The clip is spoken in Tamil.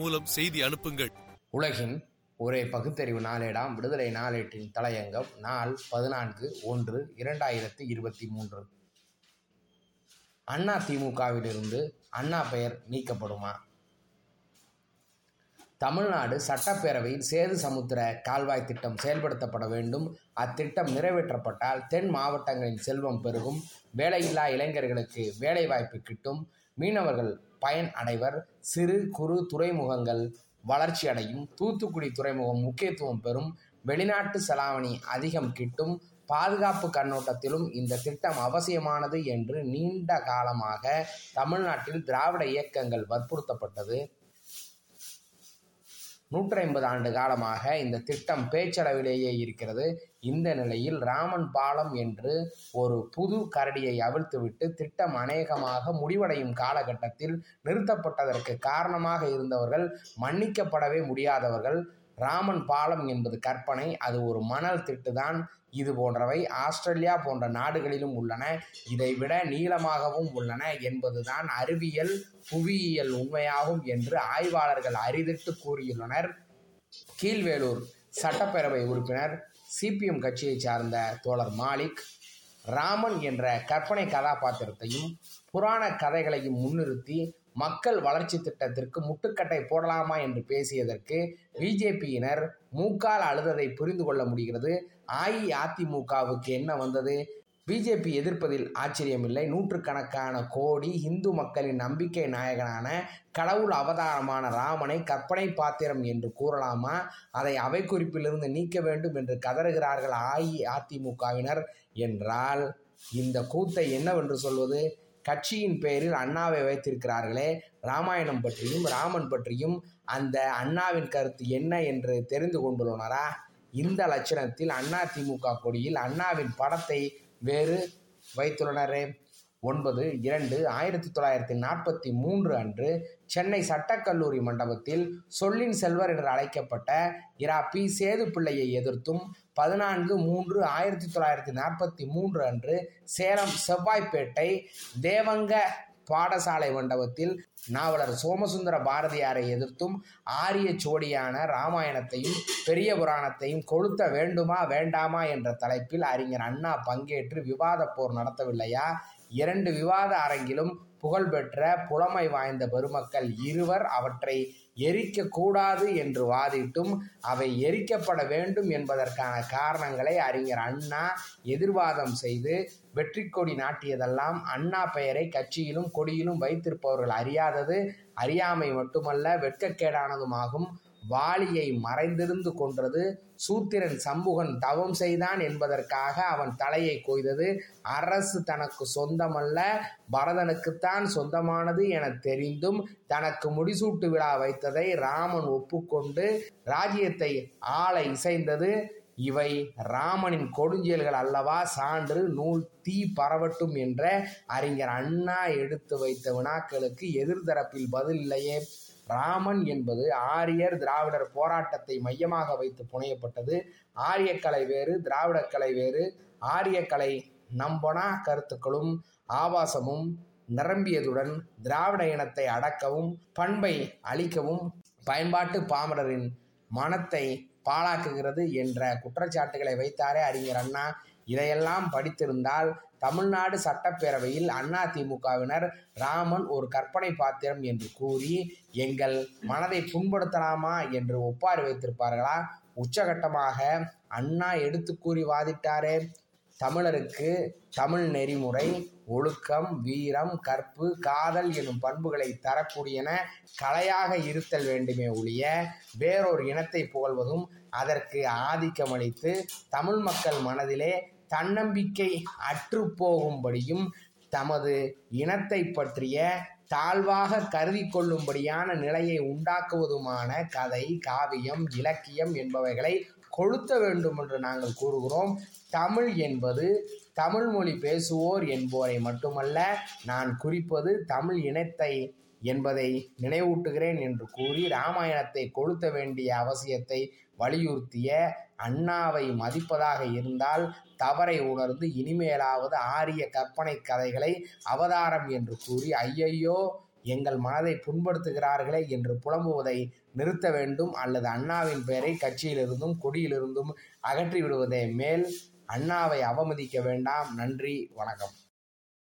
மூலம் செய்தி அனுப்புங்கள். உலகின் ஒரே பகுத்தறிவு நாளேடாம். விடுதலை நாளேட்டின் தலையங்கம் நாள் பதினான்கு ஒன்று இரண்டாயிரத்தி இருபத்தி மூன்று. அண்ணா திமுகவிலிருந்து அண்ணா பெயர் நீக்கப்படுமா? தமிழ்நாடு சட்டப்பேரவையில் சேது சமுத்திர கால்வாய் திட்டம் செயல்படுத்தப்பட வேண்டும். அத்திட்டம் நிறைவேற்றப்பட்டால் தென் மாவட்டங்களின் செல்வம் பெருகும். வேலையில்லா இளைஞர்களுக்கு வேலைவாய்ப்பு கிட்டும். மீனவர்கள் பயன் அடைவர். சிறு குறு துறைமுகங்கள் வளர்ச்சி அடையும். தூத்துக்குடி துறைமுகம் முக்கியத்துவம் பெறும். வெளிநாட்டு செலாவணி அதிகம் கிட்டும். பாதுகாப்பு கண்ணோட்டத்திலும் இந்த திட்டம் அவசியமானது என்று நீண்ட காலமாக தமிழ்நாட்டில் திராவிட இயக்கங்கள் வற்புறுத்தப்பட்டது. நூற்றி ஐம்பது ஆண்டு காலமாக இந்த திட்டம் பேச்சளவிலேயே இருக்கிறது. இந்த நிலையில் ராமன் பாலம் என்று ஒரு புது கரடியை அவிழ்த்துவிட்டு திட்டம் அநேகமாக முடிவடையும் காலகட்டத்தில் நிறுத்தப்பட்டதற்கு காரணமாக இருந்தவர்கள் மன்னிக்கப்படவே முடியாதவர்கள். ராமன் பாலம் என்பது கற்பனை அது ஒரு மணல் திட்டுதான். இது போன்றவை ஆஸ்திரேலியா போன்ற நாடுகளிலும் உள்ளன. இதைவிட நீளமாகவும் உள்ளன என்பதுதான் அறிவியல் புவியியல் உண்மையாகும் என்று ஆய்வாளர்கள் அறிவித்து கூறியுள்ளனர். கீழ்வேலூர் சட்டப்பேரவை உறுப்பினர் சிபிஎம் கட்சியைச் சார்ந்த தோழர் மாலிக் ராமன் என்ற கற்பனை கதாபாத்திரத்தையும் புராண கதைகளையும் முன்னிறுத்தி மக்கள் வளர்ச்சி திட்டத்திற்கு முட்டுக்கட்டை போடலாமா என்று பேசியதற்கு பிஜேபியினர் மூக்கால் அழுததை புரிந்து கொள்ள முடிகிறது. அஇஅதிமுகவுக்கு என்ன வந்தது? பிஜேபி எதிர்ப்பதில் ஆச்சரியமில்லை. நூற்றுக்கணக்கான கோடி இந்து மக்களின் நம்பிக்கை நாயகனான கடவுள் அவதாரமான ராமனை கற்பனை பாத்திரம் என்று கூறலாமா? அதை அவை குறிப்பிலிருந்து நீக்க வேண்டும் என்று கதறுகிறார்கள் அஇஅதிமுகவினர். என்றால் இந்த கூத்தை என்னவென்று சொல்வது? கட்சியின் பெயரில் அண்ணாவை வைத்திருக்கிறார்களே. ராமாயணம் பற்றியும் ராமன் பற்றியும் அந்த அண்ணாவின் கருத்து என்ன என்று தெரிந்து கொண்டுள்ளனரா? இந்த லட்சணத்தில் அண்ணா திமுக கொடியில் அண்ணாவின் படத்தை வேறு வைத்துள்ளனரே. ஒன்பது இரண்டு ஆயிரத்தி தொள்ளாயிரத்தி நாற்பத்தி மூன்று அன்று சென்னை சட்டக்கல்லூரி மண்டபத்தில் சொல்லின் செல்வர் என்று அழைக்கப்பட்ட இரா. பி. சேது பிள்ளையை எதிர்த்தும் பதினான்கு மூன்று ஆயிரத்தி தொள்ளாயிரத்தி நாற்பத்தி மூன்று அன்று சேலம் செவ்வாய்ப்பேட்டை தேவங்க பாடசாலை மண்டபத்தில் நாவலர் சோமசுந்தர பாரதியாரை எதிர்த்தும் ஆரிய சோடியான ராமாயணத்தையும் பெரிய புராணத்தையும் கொளுத்த வேண்டுமா வேண்டாமா என்ற தலைப்பில் அறிஞர் அண்ணா பங்கேற்று விவாத போர் நடத்தவில்லையா இரண்டு விவாத அரங்கிலும் புகழ்பெற்ற புலமை வாய்ந்த பெருமக்கள் இருவர் அவற்றை எரிக்கக்கூடாது என்று வாதிட்டும் அவை எரிக்கப்பட வேண்டும் என்பதற்கான காரணங்களை அறிஞர் அண்ணா எதிர்வாதம் செய்து வெற்றி கொடி நாட்டியதெல்லாம் அண்ணா பெயரை கட்சியிலும் கொடியிலும் வைத்திருப்பவர்கள் அறியாதது அறியாமை மட்டுமல்ல வெட்கக்கேடானதுமாகும். வாளியை மறைந்திருந்து கொன்றது. சூத்திரன் சம்புகன் தவம் செய்தான் என்பதற்காக அவன் தலையை கொய்தது. அரசு தனக்கு சொந்தமல்ல பரதனுக்குத்தான் சொந்தமானது என தெரிந்தும் தனக்கு முடிசூட்டு விழா வைத்ததை ராமன் ஒப்புக்கொண்டு ராஜ்யத்தை ஆள இசைந்தது. இவை ராமனின் கொடுஞ்செயல்கள் அல்லவா? சான்று நூல் தீ பரவட்டும் என்ற அறிஞர் அண்ணா எடுத்து வைத்த வினாக்களுக்கு எதிர்தரப்பில் பதில் இல்லையே. ராமன் என்பது ஆரியர் திராவிடர் போராட்டத்தை மையமாக வைத்து புனையப்பட்டது. ஆரியக்கலை வேறு திராவிடக்கலை வேறு. ஆரியக்கலை நம்பனா கருத்துக்களும் ஆபாசமும் நிரம்பியதுடன் திராவிட இனத்தை அடக்கவும் பண்பை அழிக்கவும் பயன்பாட்டு பாமரரின் மனத்தை பாழாக்குகிறது என்ற குற்றச்சாட்டுகளை வைத்தாரே அறிஞர் அண்ணா. இதையெல்லாம் படித்திருந்தால் தமிழ்நாடு சட்டப்பேரவையில் அண்ணா திமுகவினர் ராமன் ஒரு கற்பனை பாத்திரம் என்று கூறி எங்கள் மனதை புண்படுத்தலாமா என்று ஒப்பாரி வைத்திருப்பார்களா? உச்சகட்டமாக அண்ணா எடுத்து கூறி வாதிட்டாரே. தமிழருக்கு தமிழ் நெறிமுறை ஒழுக்கம் வீரம் கற்பு காதல் எனும் பண்புகளை தரக்கூடியன கலையாக இருத்தல் வேண்டுமே ஒழிய வேறொரு இனத்தை புகழ்வதும் அதற்கு ஆதிக்கமளித்து தமிழ் மக்கள் மனதிலே தன்னம்பிக்கை அற்று போகும்படியும் தமது இனத்தை பற்றிய தாழ்வாக கருதி கொள்ளும்படியான நிலையை உண்டாக்குவதுமான கதை காவியம் இலக்கியம் என்பவைகளை கொளுத்த வேண்டும் என்று நாங்கள் கூறுகிறோம். தமிழ் என்பது தமிழ் மொழி பேசுவோர் என்போரை மட்டுமல்ல நான் குறிப்பது தமிழ் இனத்தை என்பதை நினைவூட்டுகிறேன் என்று கூறி ராமாயணத்தை கொளுத்த வேண்டிய அவசியத்தை வலியுறுத்திய அண்ணாவை மதிப்பதாக இருந்தால் தவறை உணர்ந்து இனிமேலாவது ஆரிய கற்பனை கதைகளை அவதாரம் என்று கூறி ஐயையோ எங்கள் மனதை புண்படுத்துகிறார்களே என்று புலம்புவதை நிறுத்த வேண்டும். அல்லது அண்ணாவின் பெயரை கட்சியிலிருந்தும் கொடியிலிருந்தும் அகற்றி விடுவதே மேல் அண்ணாவை அவமதிக்க வேண்டாம். நன்றி. வணக்கம்.